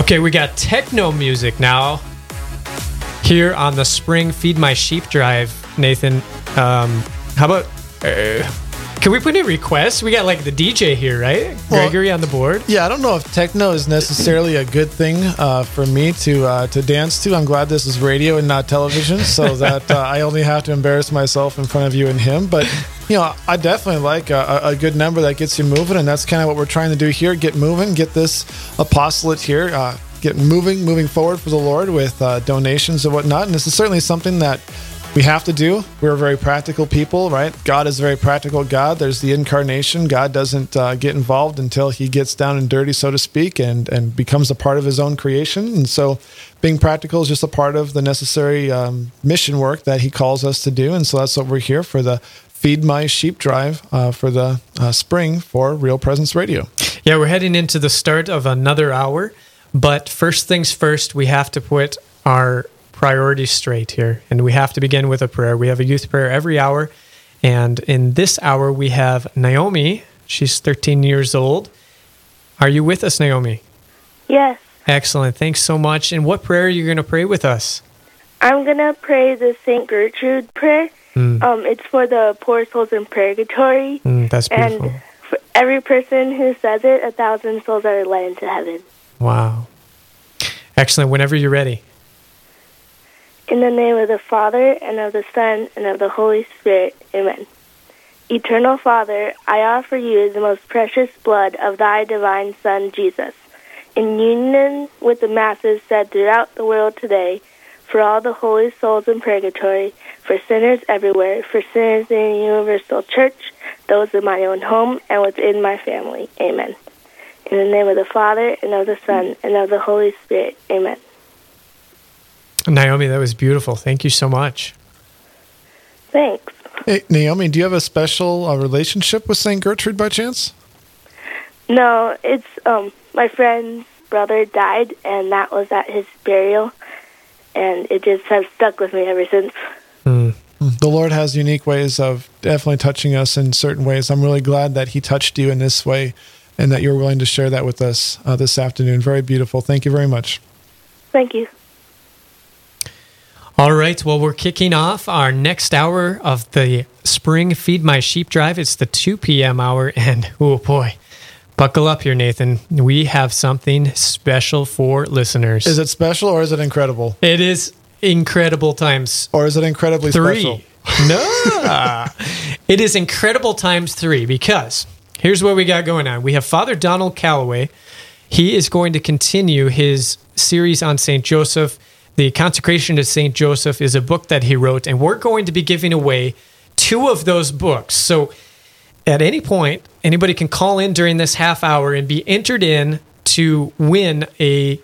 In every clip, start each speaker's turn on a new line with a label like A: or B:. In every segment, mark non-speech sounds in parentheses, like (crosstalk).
A: Okay, we got techno music now here on the spring Feed My Sheep Drive. Nathan, um, how about. Uh, can we put in requests? We got like the DJ here, right?
B: Well-
A: Gregory on the board.
B: Yeah, I don't know if techno is necessarily a good thing uh, for me to uh, to dance to. I'm glad this is radio and not television, so (laughs) that uh, I only have to embarrass myself in front of you and him. But you know, I definitely like a, a good number that gets you moving, and that's kind of what we're trying to do here: get moving, get this apostolate here, uh, get moving, moving forward for the Lord with uh, donations and whatnot. And this is certainly something that we have to do. We're very practical people, right? God is a very practical God. There's the incarnation. God doesn't uh, get involved until he gets down and dirty, so to speak, and, and becomes a part of his own creation. And so being practical is just a part of the necessary um, mission work that he calls us to do. And so that's what we're here for the Feed My Sheep Drive uh, for the uh, spring for Real Presence Radio.
A: Yeah, we're heading into the start of another hour. But first things first, we have to put our priorities straight here. And we have to begin with a prayer. We have a youth prayer every hour. And in this hour, we have Naomi. She's 13 years old. Are you with us, Naomi?
C: Yes,
A: Excellent. Thanks so much. And what prayer are you going to pray with us?
C: I'm gonna pray the Saint Gertrude prayer.
A: Mm,
C: Um, it's for the poor souls in purgatory,
A: mm, that's beautiful.
C: and for every person who says it, a thousand souls are led into heaven.
A: Wow. Excellent. Whenever you're ready.
C: In the name of the Father and of the Son and of the Holy Spirit, Amen. Eternal Father, I offer you the most precious blood of thy divine Son, Jesus, in union with the masses said throughout the world today, for all the holy souls in purgatory, for sinners everywhere, for sinners in the universal church, those in my own home and within my family. Amen. In the name of the Father and of the Son and of the Holy Spirit. Amen.
A: Naomi, that was beautiful. Thank you so much.
C: Thanks.
B: Hey, Naomi, do you have a special uh, relationship with St. Gertrude by chance?
C: No, it's um my friend's brother died and that was at his burial and it just has stuck with me ever since.
A: Mm.
B: The Lord has unique ways of definitely touching us in certain ways. I'm really glad that He touched you in this way and that you're willing to share that with us uh, this afternoon. Very beautiful. Thank you very much.
C: Thank you.
A: All right. Well, we're kicking off our next hour of the spring Feed My Sheep Drive. It's the 2 p.m. hour. And oh boy, buckle up here, Nathan. We have something special for listeners.
B: Is it special or is it incredible?
A: it is incredible times
B: Or is it incredibly
A: three.
B: special? (laughs)
A: No. it is incredible times three because here's what we got going on. We have Father Donald Calloway. He is going to continue his series on St. Joseph. The Consecration to St. Joseph is a book that he wrote, and we're going to be giving away two of those books. So at any point, anybody can call in during this half hour and be entered in to win a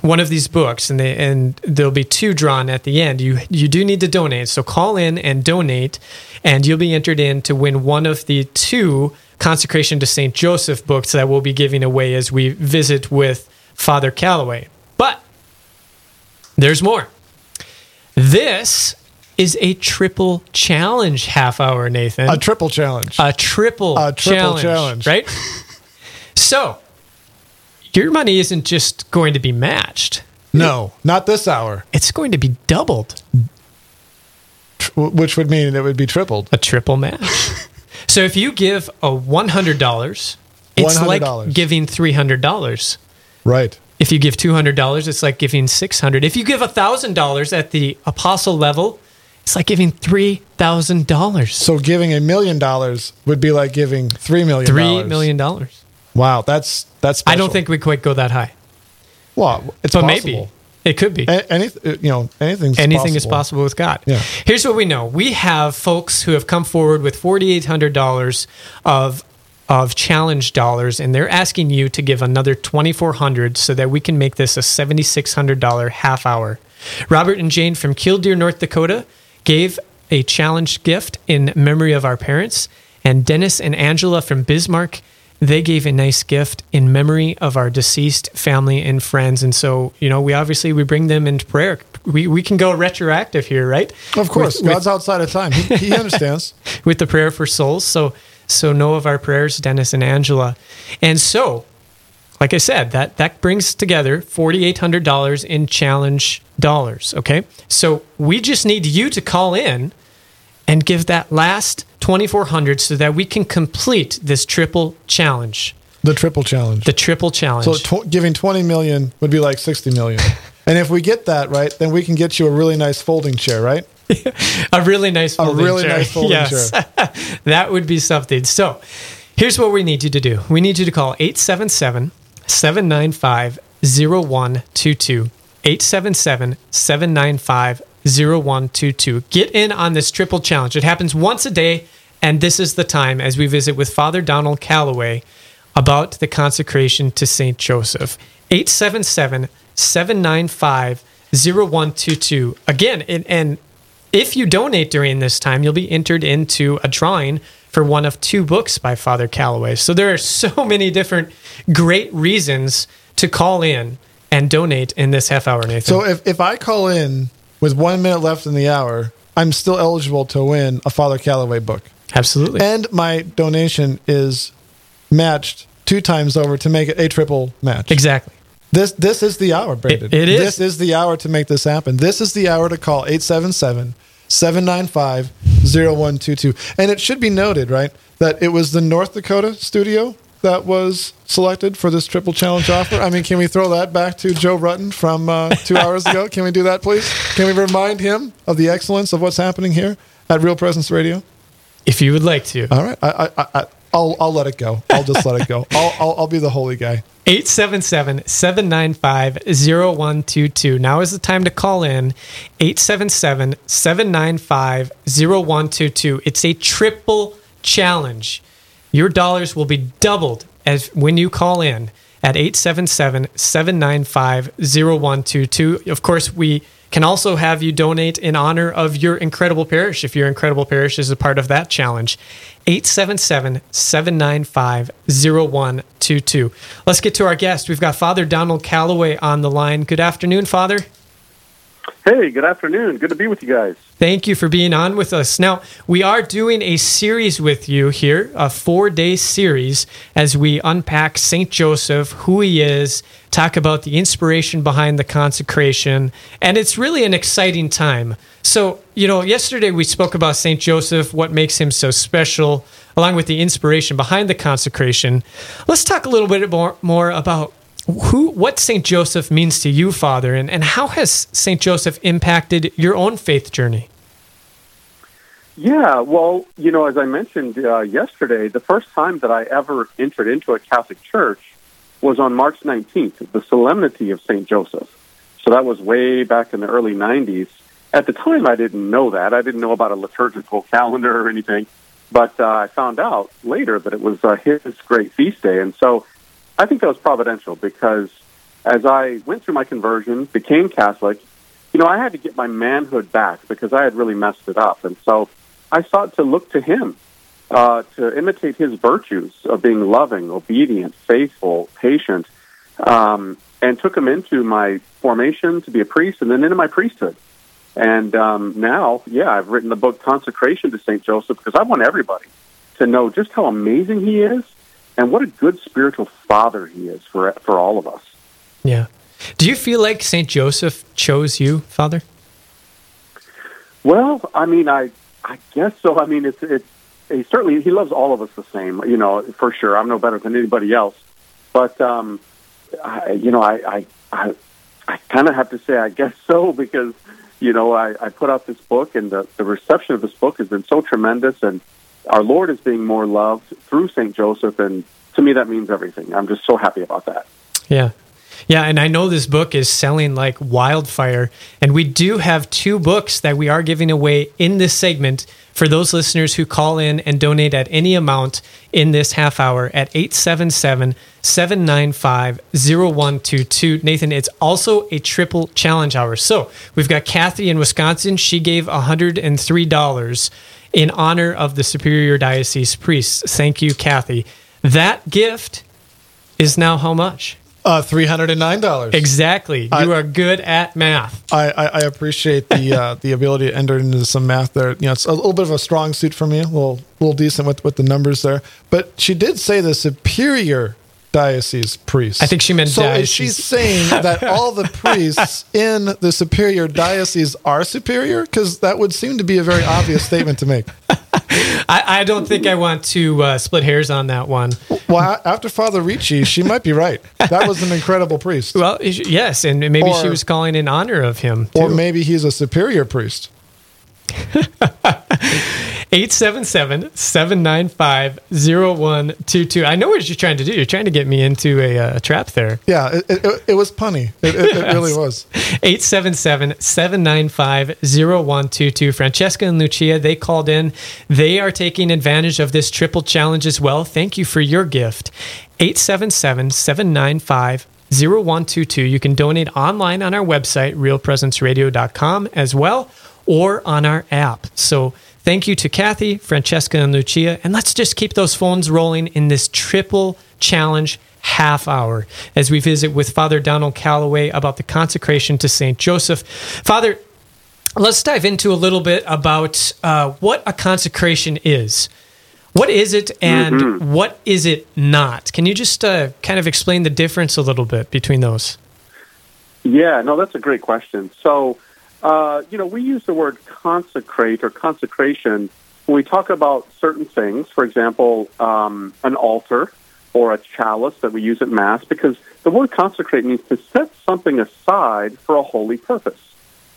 A: one of these books and they, and there'll be two drawn at the end. You you do need to donate. So call in and donate and you'll be entered in to win one of the two Consecration to St. Joseph books that we'll be giving away as we visit with Father Calloway. But there's more. This is a triple challenge half hour, Nathan.
B: A triple challenge.
A: A triple,
B: A triple
A: challenge,
B: challenge.
A: right? so, your money isn't just going to be matched;
B: no, not this hour,
A: it's going to be doubled.
B: which would mean it would be tripled.
A: A triple match. (laughs) so, if you give a one hundred dollars, it's like
B: $100.
A: giving three hundred dollars.
B: Right.
A: If you give two hundred dollars, it's like giving six hundred. If you give thousand dollars at the apostle level, it's like giving three thousand dollars.
B: So giving a million dollars would be like giving three million.
A: Three
B: dollars. Wow, that's that's.
A: I don't think we quite go that high,
B: Well, it's
A: but
B: possible.
A: maybe it could be.
B: A- any, uh, you know, anything's
A: anything is possible with God.
B: Yeah.
A: Here's what we know: we have folks who have come forward with forty eight hundred dollars of of challenge dollars, and they're asking you to give another twenty four hundred so that we can make this a seventy six hundred dollar half hour. Robert and Jane from Killdeer, North Dakota, gave a challenge gift in memory of our parents, and Dennis and Angela from Bismarck. They gave a nice gift in memory of our deceased family and friends, and so you know we obviously we bring them into prayer. We we can go retroactive here, right?
B: Of course,
A: With-
B: God's outside of time. He, he (laughs) understands.
A: with the prayer for souls. So so know of our prayers, Dennis and Angela. And so like I said, that that brings together forty eight hundred dollars in challenge dollars. Okay, so we just need you to call in and give that last twenty four hundred so that we can complete this triple challenge,
B: The triple challenge.
A: the triple challenge.
B: so tw- giving 20 million would be like 60 million. and if we get that right, then we can get you a really nice folding chair, right? (laughs)
A: a really nice
B: A
A: folding
B: really
A: chair.
B: nice folding
A: yes.
B: chair. (laughs)
A: that would be something. So here's what we need you to do we need you to call 877 795 0122. 877 795 0122. Get in on this triple challenge. It happens once a day, and this is the time as we visit with Father Donald Calloway about the consecration to St. Joseph. 877 795 0122. Again, and, and if you donate during this time, you'll be entered into a drawing for one of two books by Father Calloway. So there are so (laughs) many different great reasons to call in and donate in this half hour, Nathan.
B: So if, if I call in with one minute left in the hour, I'm still eligible to win a Father Calloway book.
A: Absolutely.
B: And my donation is matched two times over to make it a triple match.
A: exactly.
B: This this is the hour, Brandon.
A: it is.
B: This is the hour to make this happen. This is the hour to call 877 795 0122. And it should be noted, right, that it was the North Dakota studio that was selected for this triple challenge offer. I mean, can we throw that back to Joe Rutton from uh, two hours ago? Can we do that, please? Can we remind him of the excellence of what's happening here at Real Presence Radio?
A: If you would like to.
B: All right. I, I, I, I'll, I'll let it go. I'll just let it go. (laughs) I'll, I'll, I'll be the holy guy.
A: 877 795 0122. Now is the time to call in. 877 795 0122. It's a triple challenge. Your dollars will be doubled as when you call in at 877 795 0122. Of course, we can also have you donate in honor of your incredible parish if your incredible parish is a part of that challenge. 877 795 0122. Let's get to our guest. We've got Father Donald Calloway on the line. Good afternoon, Father.
D: Hey, good afternoon. Good to be with you guys.
A: Thank you for being on with us. Now, we are doing a series with you here, a four day series, as we unpack St. Joseph, who he is, talk about the inspiration behind the consecration, and it's really an exciting time. So, you know, yesterday we spoke about St. Joseph, what makes him so special, along with the inspiration behind the consecration. Let's talk a little bit more, more about who what St. Joseph means to you, Father, and, and how has St. Joseph impacted your own faith journey?
D: Yeah, well, you know, as I mentioned uh, yesterday, the first time that I ever entered into a Catholic church was on March 19th, the Solemnity of St. Joseph. So that was way back in the early 90s. At the time, I didn't know that. I didn't know about a liturgical (laughs) calendar or anything. But uh, I found out later that it was uh, his great feast day. And so I think that was providential because as I went through my conversion, became Catholic, you know, I had to get my manhood back because I had really messed it up. And so I sought to look to him, uh, to imitate his virtues of being loving, obedient, faithful, patient, um, and took him into my formation to be a priest and then into my priesthood. And um, now, yeah, I've written the book Consecration to St. Joseph because I want everybody to know just how amazing he is and what a good spiritual father he is for for all of us.
A: Yeah. Do you feel like St. Joseph chose you, Father?
D: Well, I mean, I I guess so. I mean, it's it's he certainly he loves all of us the same, you know, for sure. I'm no better than anybody else, but um, I, you know, I I I, I kind of have to say I guess (laughs) so because you know I, I put out this book and the the reception of this book has been so tremendous and our Lord is being more loved through Saint Joseph and to me that means everything. I'm just so happy about that.
A: Yeah. Yeah, and I know this book is selling like wildfire. And we do have two books that we are giving away in this segment for those listeners who call in and donate at any amount in this half hour at 877 795 0122. Nathan, it's also a triple challenge hour. So we've got Kathy in Wisconsin. She gave $103 in honor of the Superior Diocese priests. Thank you, Kathy. That gift is now how much?
B: Uh, $309.
A: Exactly. You are good at math.
B: I, I, I appreciate the uh, (laughs) the ability to enter into some math there. You know, it's a little bit of a strong suit for me, a little little decent with with the numbers there. But she did say the superior diocese priests.
A: I think she meant
B: so.
A: diocese.
B: Is she saying that (laughs) all the priests in the superior diocese are superior? Because that would seem to be a very obvious statement to make. (laughs)
A: I, I don't think I want to uh, split hairs on that one.
B: Well, after Father Ricci, she might be right. That was an incredible priest.
A: Well, yes, and maybe she was calling in honor of him. Too.
B: Or maybe he's a superior priest. (laughs)
A: 877-795-0122. I know what you're trying to do. You're trying to get me into a, uh, trap there.
B: Yeah, it, it, it was punny. It, it, (laughs) really was.
A: 877-795-0122. Francesca and Lucia, they called in. They are taking advantage of this triple challenge as well. Thank you for your gift. 877-795-0122. You can donate online on our website, realpresenceradio.com as well, or on our app. So thank you to Kathy, Francesca, and Lucia. And let's just keep those phones rolling in this triple challenge half hour as we visit with Father Donald Calloway about the consecration to St. Joseph. Father, let's dive into a little bit about uh, what a consecration is. What is it and what is it not? Can you just uh, kind of explain the difference a little bit between those?
D: Yeah, no, that's a great question. So, uh, you know, we use the word consecrate or consecration when we talk about certain things. For example, um, an altar or a chalice that we use at Mass, because the word consecrate means to set something aside for a holy purpose.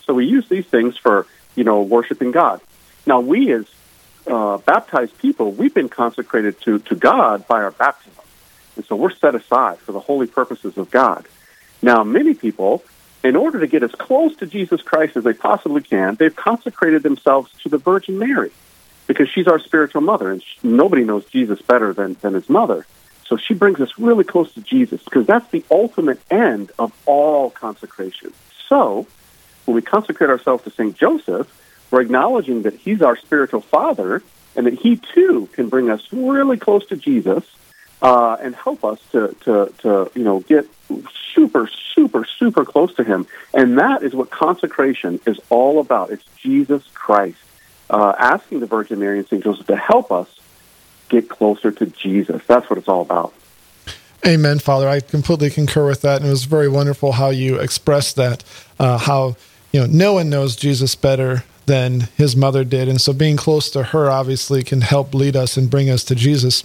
D: So we use these things for, you know, worshiping God. Now, we as uh, baptized people, we've been consecrated to, to God by our baptism. And so we're set aside for the holy purposes of God. Now, many people, in order to get as close to Jesus Christ as they possibly can, they've consecrated themselves to the Virgin Mary because she's our spiritual mother, and sh nobody knows Jesus better than, than his mother. So she brings us really close to Jesus because that's the ultimate end of all consecration. So when we consecrate ourselves to St. Joseph, we're acknowledging that he's our spiritual father and that he too can bring us really close to Jesus uh, and help us to, to, to, you know, get super, super, super close to him. And that is what consecration is all about. It's Jesus Christ uh, asking the Virgin Mary and St. Joseph to help us get closer to Jesus. That's what it's all about.
B: Amen, Father. I completely concur with that, and it was very wonderful how you expressed that. Uh, how you know no one knows Jesus better than his mother did, and so being close to her obviously can help lead us and bring us to Jesus.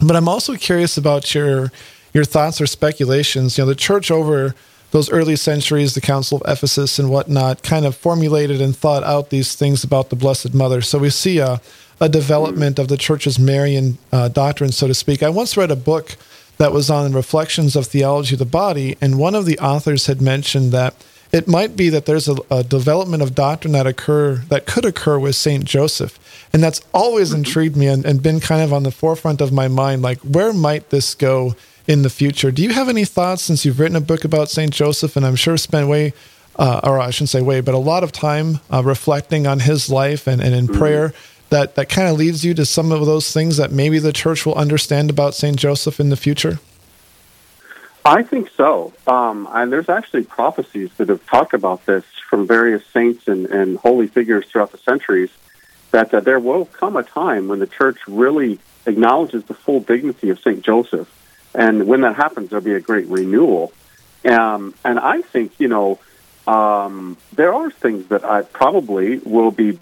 B: But I'm also curious about your your thoughts or speculations. You know, the church over those early centuries, the Council of Ephesus and whatnot, kind of formulated and thought out these things about the Blessed Mother. So we see a, a development of the church's Marian uh, doctrine, so to speak. I once read a book that was on reflections of theology of the body, and one of the authors had mentioned that it might be that there's a, a development of doctrine that occur that could occur with Saint Joseph, and that's always intrigued me and, and been kind of on the forefront of my mind. Like, where might this go in the future? Do you have any thoughts since you've written a book about Saint Joseph, and I'm sure spent way, uh, or I shouldn't say way, but a lot of time uh, reflecting on his life and, and in prayer? That, that kind of leads you to some of those things that maybe the church will understand about St. Joseph in the future?
D: I think so. Um, and there's actually prophecies that have talked about this from various saints and, and holy figures throughout the centuries that uh, there will come a time when the church really acknowledges the full dignity of St. Joseph. And when that happens, there'll be a great renewal. Um, and I think, you know, um, there are things that I probably will be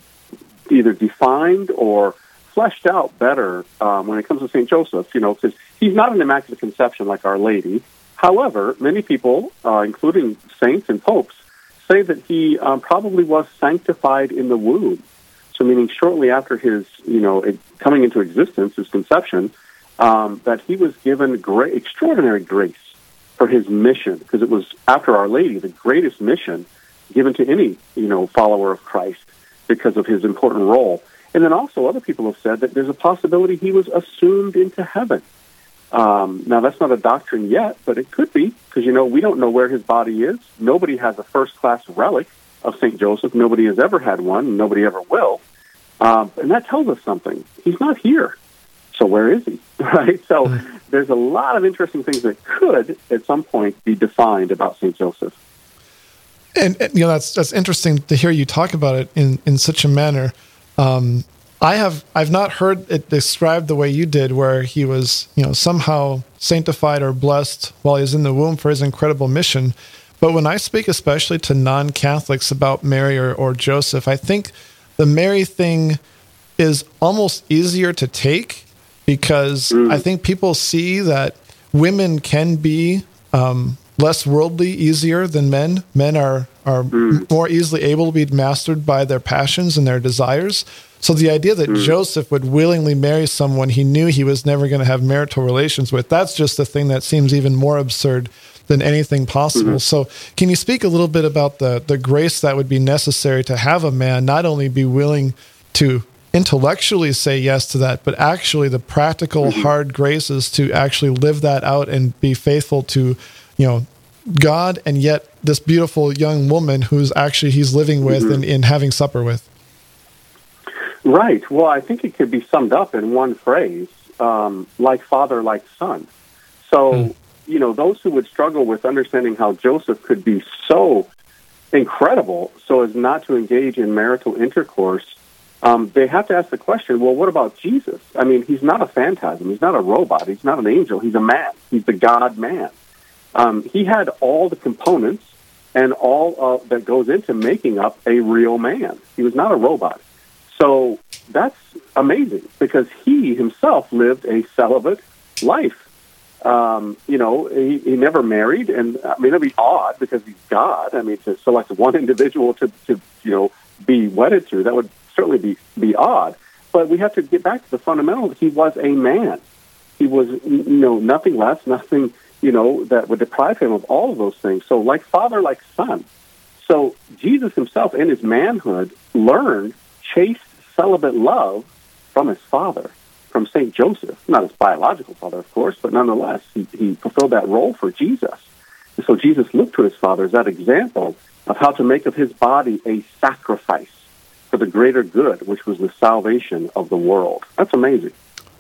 D: either defined or fleshed out better um, when it comes to St. Joseph, you know, because he's not an Immaculate Conception like Our Lady. However, many people, uh, including saints and popes, say that he um, probably was sanctified in the womb. So, meaning shortly after his, you know, it, coming into existence, his conception, um, that he was given great, extraordinary grace for his mission, because it was after Our Lady the greatest mission given to any, you know, follower of Christ because of his important role. And then also, other people have said that there's a possibility he was assumed into heaven. Um, now, that's not a doctrine yet, but it could be because, you know, we don't know where his body is. Nobody has a first class relic of St. Joseph. Nobody has ever had one, nobody ever will. Um, and that tells us something. He's not here. So where is he? (laughs) Right? So mm. there's a lot of interesting things that could, at some point, be defined about St. Joseph.
B: And, and, you know that's that's interesting to hear you talk about it in in such a manner. Um, I have I've not heard it described the way you did, where he was you know somehow sanctified or blessed while he was in the womb for his incredible mission. But when I speak, especially to non-Catholics about Mary or, or Joseph, I think the Mary thing is almost easier to take because mm. I think people see that women can be um, less worldly, easier than men. Men are are mm. more easily able to be mastered by their passions and their desires. So the idea that mm. Joseph would willingly marry someone he knew he was never going to have marital relations with, that's just a thing that seems even more absurd than anything possible. Mm-hmm. So can you speak a little bit about the the grace that would be necessary to have a man not only be willing to intellectually say yes to that, but actually the practical mm-hmm. hard graces to actually live that out and be faithful to, you know, God and yet this beautiful young woman who's actually he's living with mm-hmm. and, and having supper with.
D: Right. Well, I think it could be summed up in one phrase, um, like father, like son. So, mm. you know, those who would struggle with understanding how Joseph could be so incredible so as not to engage in marital intercourse, um, they have to ask the question, well, what about Jesus? I mean, he's not a phantasm. He's not a robot. He's not an angel. He's a man. He's the God man. Um, he had all the components and all uh, that goes into making up a real man. He was not a robot. So that's amazing because he himself lived a celibate life. Um, you know, he, he never married, and I mean, it'd be odd because he's God. I mean, to select one (laughs) individual to, to you know be wedded to that would certainly be be odd. But we have to get back to the fundamentals. He was a man. He was you know nothing less, nothing you know that would deprive him of all of those things. So, like father, like son. So Jesus himself, in his manhood, learned chaste celibate love from his father, from St. Joseph. Not his biological father, of course, but nonetheless, he, he fulfilled that role for Jesus. And so Jesus looked to his father as that example of how to make of his body a sacrifice for the greater good, which was the salvation of the world. That's amazing.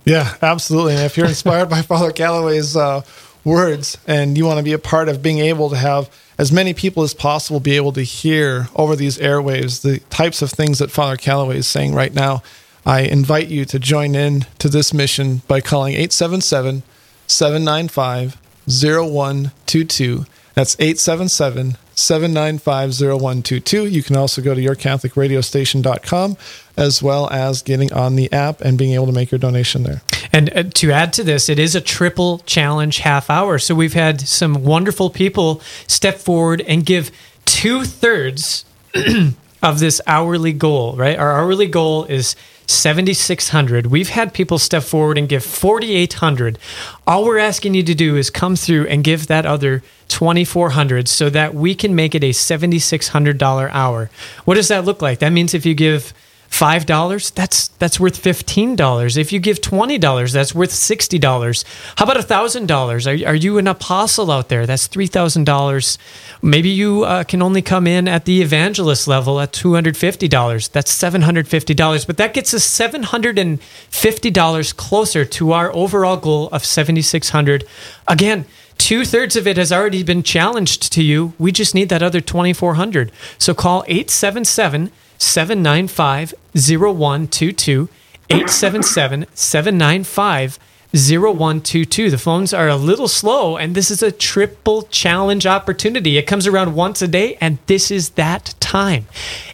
B: Yeah, absolutely. And if you're inspired (laughs) by Father Calloway's uh, words and you want to be a part of being able to have as many people as possible be able to hear over these airwaves the types of things that Father Calloway is saying right now, I invite you to join in to this mission by calling 877 795 0122. That's 877 795 0122. You can also go to yourcatholicradiostation.com as well as getting on the app and being able to make your donation there.
A: And uh, to add to this, it is a triple challenge half hour. So we've had some wonderful people step forward and give two thirds (clears throat) of this hourly goal, right? Our hourly goal is 7600 we've had people step forward and give 4800 all we're asking you to do is come through and give that other 2400 so that we can make it a $7600 hour. What does that look like? That means if you give five dollars that's that's worth fifteen dollars. If you give twenty dollars that's worth sixty dollars. How about a thousand dollars? Are you an apostle out there? That's three thousand dollars. Maybe you uh, can only come in at the evangelist level at two hundred fifty dollars. That's seven hundred fifty dollars. But that gets us seven hundred and fifty dollars closer to our overall goal of seventy six hundred. Again Two thirds of it has already been challenged to you. We just need that other 2,400. So call 877 795 0122. 877 795 0122. The phones are a little slow, and this is a triple challenge opportunity. It comes around once a day, and this is that time.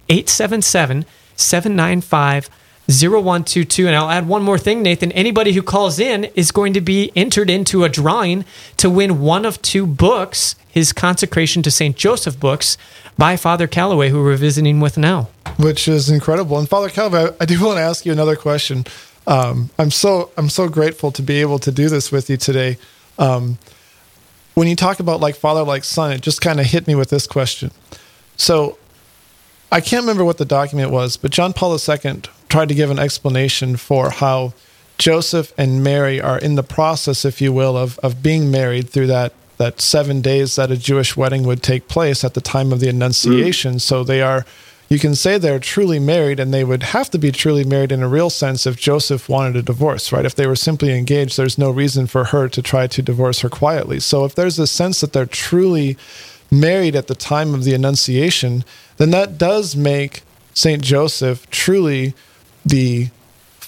A: 877 795 0122. And I'll add one more thing, Nathan. Anybody who calls in is going to be entered into a drawing to win one of two books, his Consecration to St. Joseph books by Father Calloway, who we're visiting with now.
B: Which is incredible. And Father Calloway, I do want to ask you another question. Um, I'm so I'm so grateful to be able to do this with you today. Um, when you talk about like father, like son, it just kind of hit me with this question. So I can't remember what the document was, but John Paul II tried to give an explanation for how Joseph and Mary are in the process, if you will, of, of being married through that that seven days that a Jewish wedding would take place at the time of the Annunciation. Mm. So they are, you can say they're truly married, and they would have to be truly married in a real sense if Joseph wanted a divorce, right? If they were simply engaged, there's no reason for her to try to divorce her quietly. So if there's a sense that they're truly married at the time of the Annunciation, then that does make Saint Joseph truly the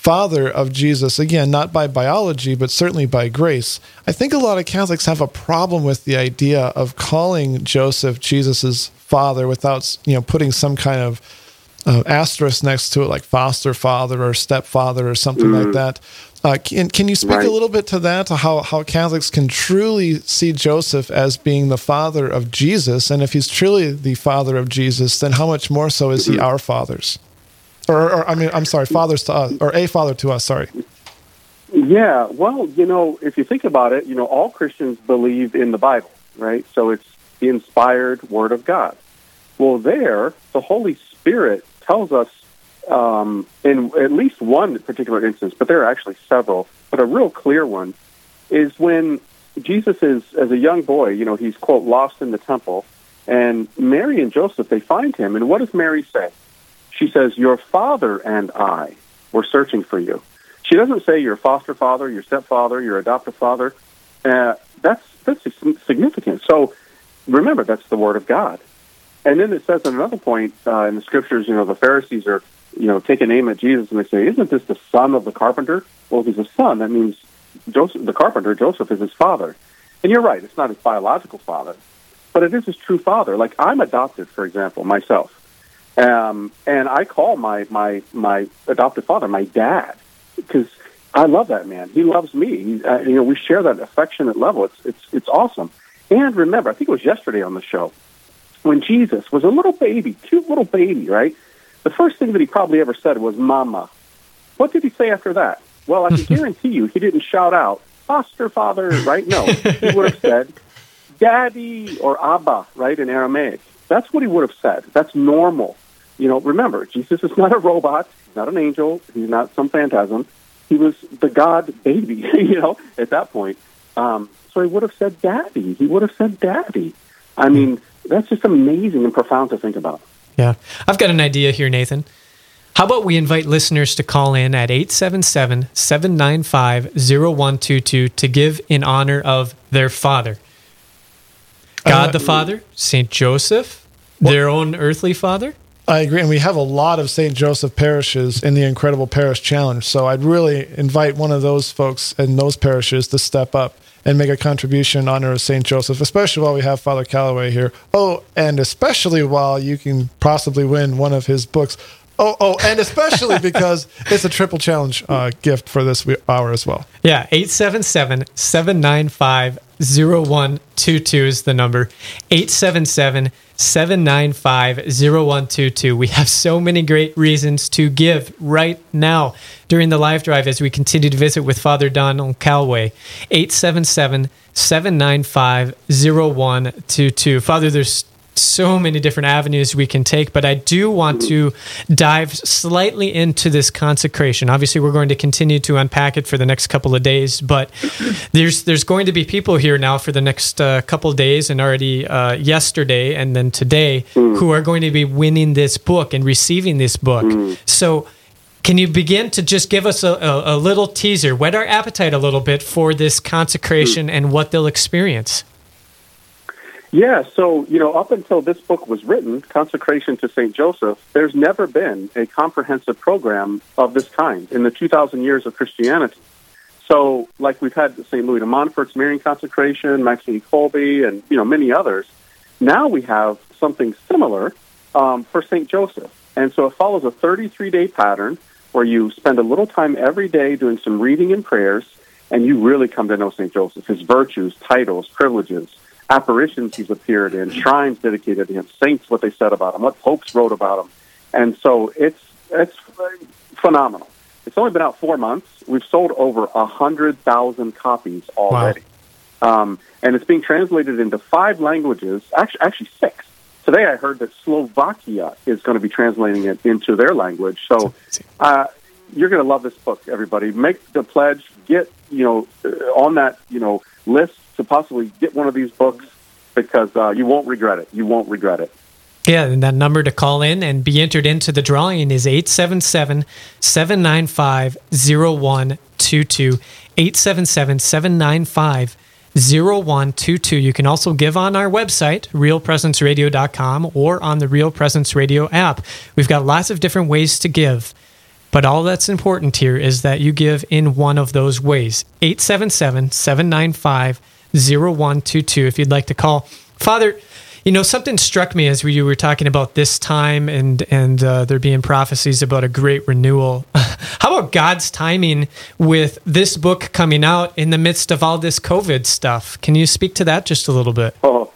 B: father of Jesus, again, not by biology, but certainly by grace. I think a lot of Catholics have a problem with the idea of calling Joseph Jesus's father without, you know, putting some kind of uh, asterisk next to it, like foster father or stepfather or something mm. like that. Uh, can, can you speak right. a little bit to that, to how, how Catholics can truly see Joseph as being the father of Jesus? And if he's truly the father of Jesus, then how much more so is he mm-hmm. our fathers? Or, or, I mean, I'm sorry, fathers to us, or a father to us, sorry.
D: Yeah, well, you know, if you think about it, you know, all Christians believe in the Bible, right? So it's the inspired Word of God. Well, there, the Holy Spirit tells us um, in at least one particular instance, but there are actually several, but a real clear one is when Jesus is, as a young boy, you know, he's, quote, lost in the temple, and Mary and Joseph, they find him, and what does Mary say? She says, Your father and I were searching for you. She doesn't say your foster father, your stepfather, your adoptive father. Uh, that's, that's significant. So remember, that's the word of God. And then it says at another point uh, in the scriptures, you know, the Pharisees are, you know, take a name at Jesus and they say, Isn't this the son of the carpenter? Well, if he's a son, that means Joseph, the carpenter, Joseph, is his father. And you're right, it's not his biological father, but it is his true father. Like I'm adopted, for example, myself. Um, and I call my, my, my adopted father my dad because I love that man. He loves me. He, uh, you know, we share that affectionate level. It's, it's, it's awesome. And remember, I think it was yesterday on the show, when Jesus was a little baby, cute little baby, right? The first thing that he probably ever said was "Mama." What did he say after that? Well, I can (laughs) guarantee you, he didn't shout out "Foster father," right? No, he would have said "Daddy" or "Abba," right, in Aramaic. That's what he would have said. That's normal. You know, remember, Jesus is not a robot. He's not an angel. He's not some phantasm. He was the God baby. (laughs) You know, at that point. Um, so he would have said "Daddy." He would have said "Daddy." I mean, that's just amazing and profound to think about.
A: Yeah. I've got an idea here, Nathan. How about we invite listeners to call in at 877 795 0122 to give in honor of their father? God uh, the Father, St. Joseph, their own earthly father?
B: I agree. And we have a lot of St. Joseph parishes in the Incredible Parish Challenge. So I'd really invite one of those folks in those parishes to step up and make a contribution in honor of St. Joseph, especially while we have Father Calloway here. Oh, and especially while you can possibly win one of his books. Oh, oh, and especially (laughs) because it's a triple challenge uh, gift for this hour as well.
A: Yeah, 877 795 0122 is the number. 877 795 0122. We have so many great reasons to give right now during the live drive as we continue to visit with Father Donald Calloway. 877 795 0122. Father, there's so many different avenues we can take, but I do want to dive slightly into this consecration. Obviously, we're going to continue to unpack it for the next couple of days, but there's there's going to be people here now for the next uh, couple of days, and already uh, yesterday and then today, mm. who are going to be winning this book and receiving this book. Mm. So. Can you begin to just give us a, a, a, little teaser, whet our appetite a little bit for this consecration mm. and what they'll experience?
D: Yeah, so, you know, up until this book was written, Consecration to St. Joseph, there's never been a comprehensive program of this kind in the 2,000 years of Christianity. So, like we've had St. Louis de Montfort's Marian consecration, Maximilian Kolbe, and, you know, many others, now we have something similar um, for St. Joseph. And so it follows a 33 day pattern where you spend a little time every day doing some reading and prayers, and you really come to know St. Joseph, his virtues, titles, privileges apparitions he's appeared in, shrines dedicated to him, saints what they said about him, what popes wrote about him, and so it's it's phenomenal. It's only been out four months. We've sold over a hundred thousand copies already, wow. um, and it's being translated into five languages. Actually, actually six. Today, I heard that Slovakia is going to be translating it into their language. So, uh, you're going to love this book, everybody. Make the pledge. Get you know on that you know list to possibly get one of these books because uh, you won't regret it. You won't regret it.
A: Yeah, and that number to call in and be entered into the drawing is 877 795 0122. 877 795 0122. You can also give on our website, realpresenceradio.com, or on the Real Presence Radio app. We've got lots of different ways to give. But all that's important here is that you give in one of those ways 877 795 0122 if you'd like to call. Father, you know, something struck me as we were talking about this time and and uh, there being prophecies about a great renewal. (laughs) How about God's timing with this book coming out in the midst of all this COVID stuff? Can you speak to that just a little bit?
D: Oh,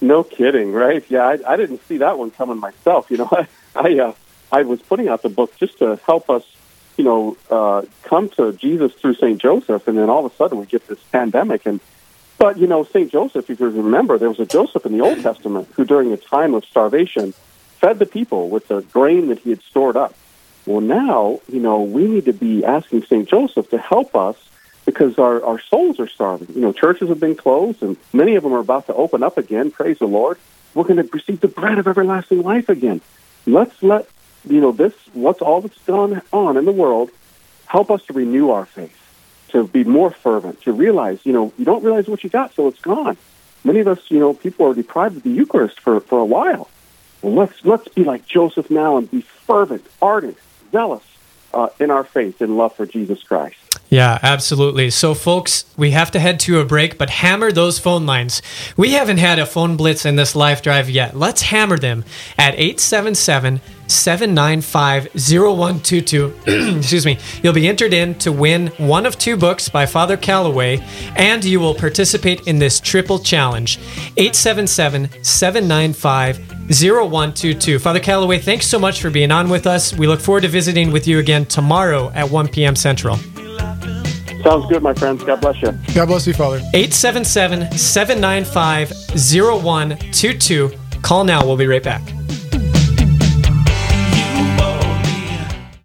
D: no kidding, right? Yeah, I, I didn't see that one coming myself. You know, I (laughs) I, uh, I was putting out the book just to help us, you know, uh, come to Jesus through Saint Joseph, and then all of a sudden we get this pandemic and but, you know, St. Joseph, if you remember, there was a Joseph in the Old Testament who, during a time of starvation, fed the people with the grain that he had stored up. Well, now, you know, we need to be asking St. Joseph to help us because our, our souls are starving. You know, churches have been closed and many of them are about to open up again. Praise the Lord. We're going to receive the bread of everlasting life again. Let's let, you know, this, what's all that's going on in the world, help us to renew our faith to be more fervent, to realize, you know, you don't realize what you got so it's gone. Many of us, you know, people are deprived of the Eucharist for, for a while. Well, let's let's be like Joseph now and be fervent, ardent, zealous uh, in our faith and love for Jesus Christ.
A: Yeah, absolutely. So, folks, we have to head to a break, but hammer those phone lines. We haven't had a phone blitz in this live drive yet. Let's hammer them at 877 795 0122. (clears throat) Excuse me. You'll be entered in to win one of two books by Father Calloway, and you will participate in this triple challenge 877 795 0122. Father Calloway, thanks so much for being on with us. We look forward to visiting with you again tomorrow at 1 p.m. Central.
D: Sounds good, my friends. God bless you.
B: God bless you, Father.
A: 877 795 0122. Call now. We'll be right back.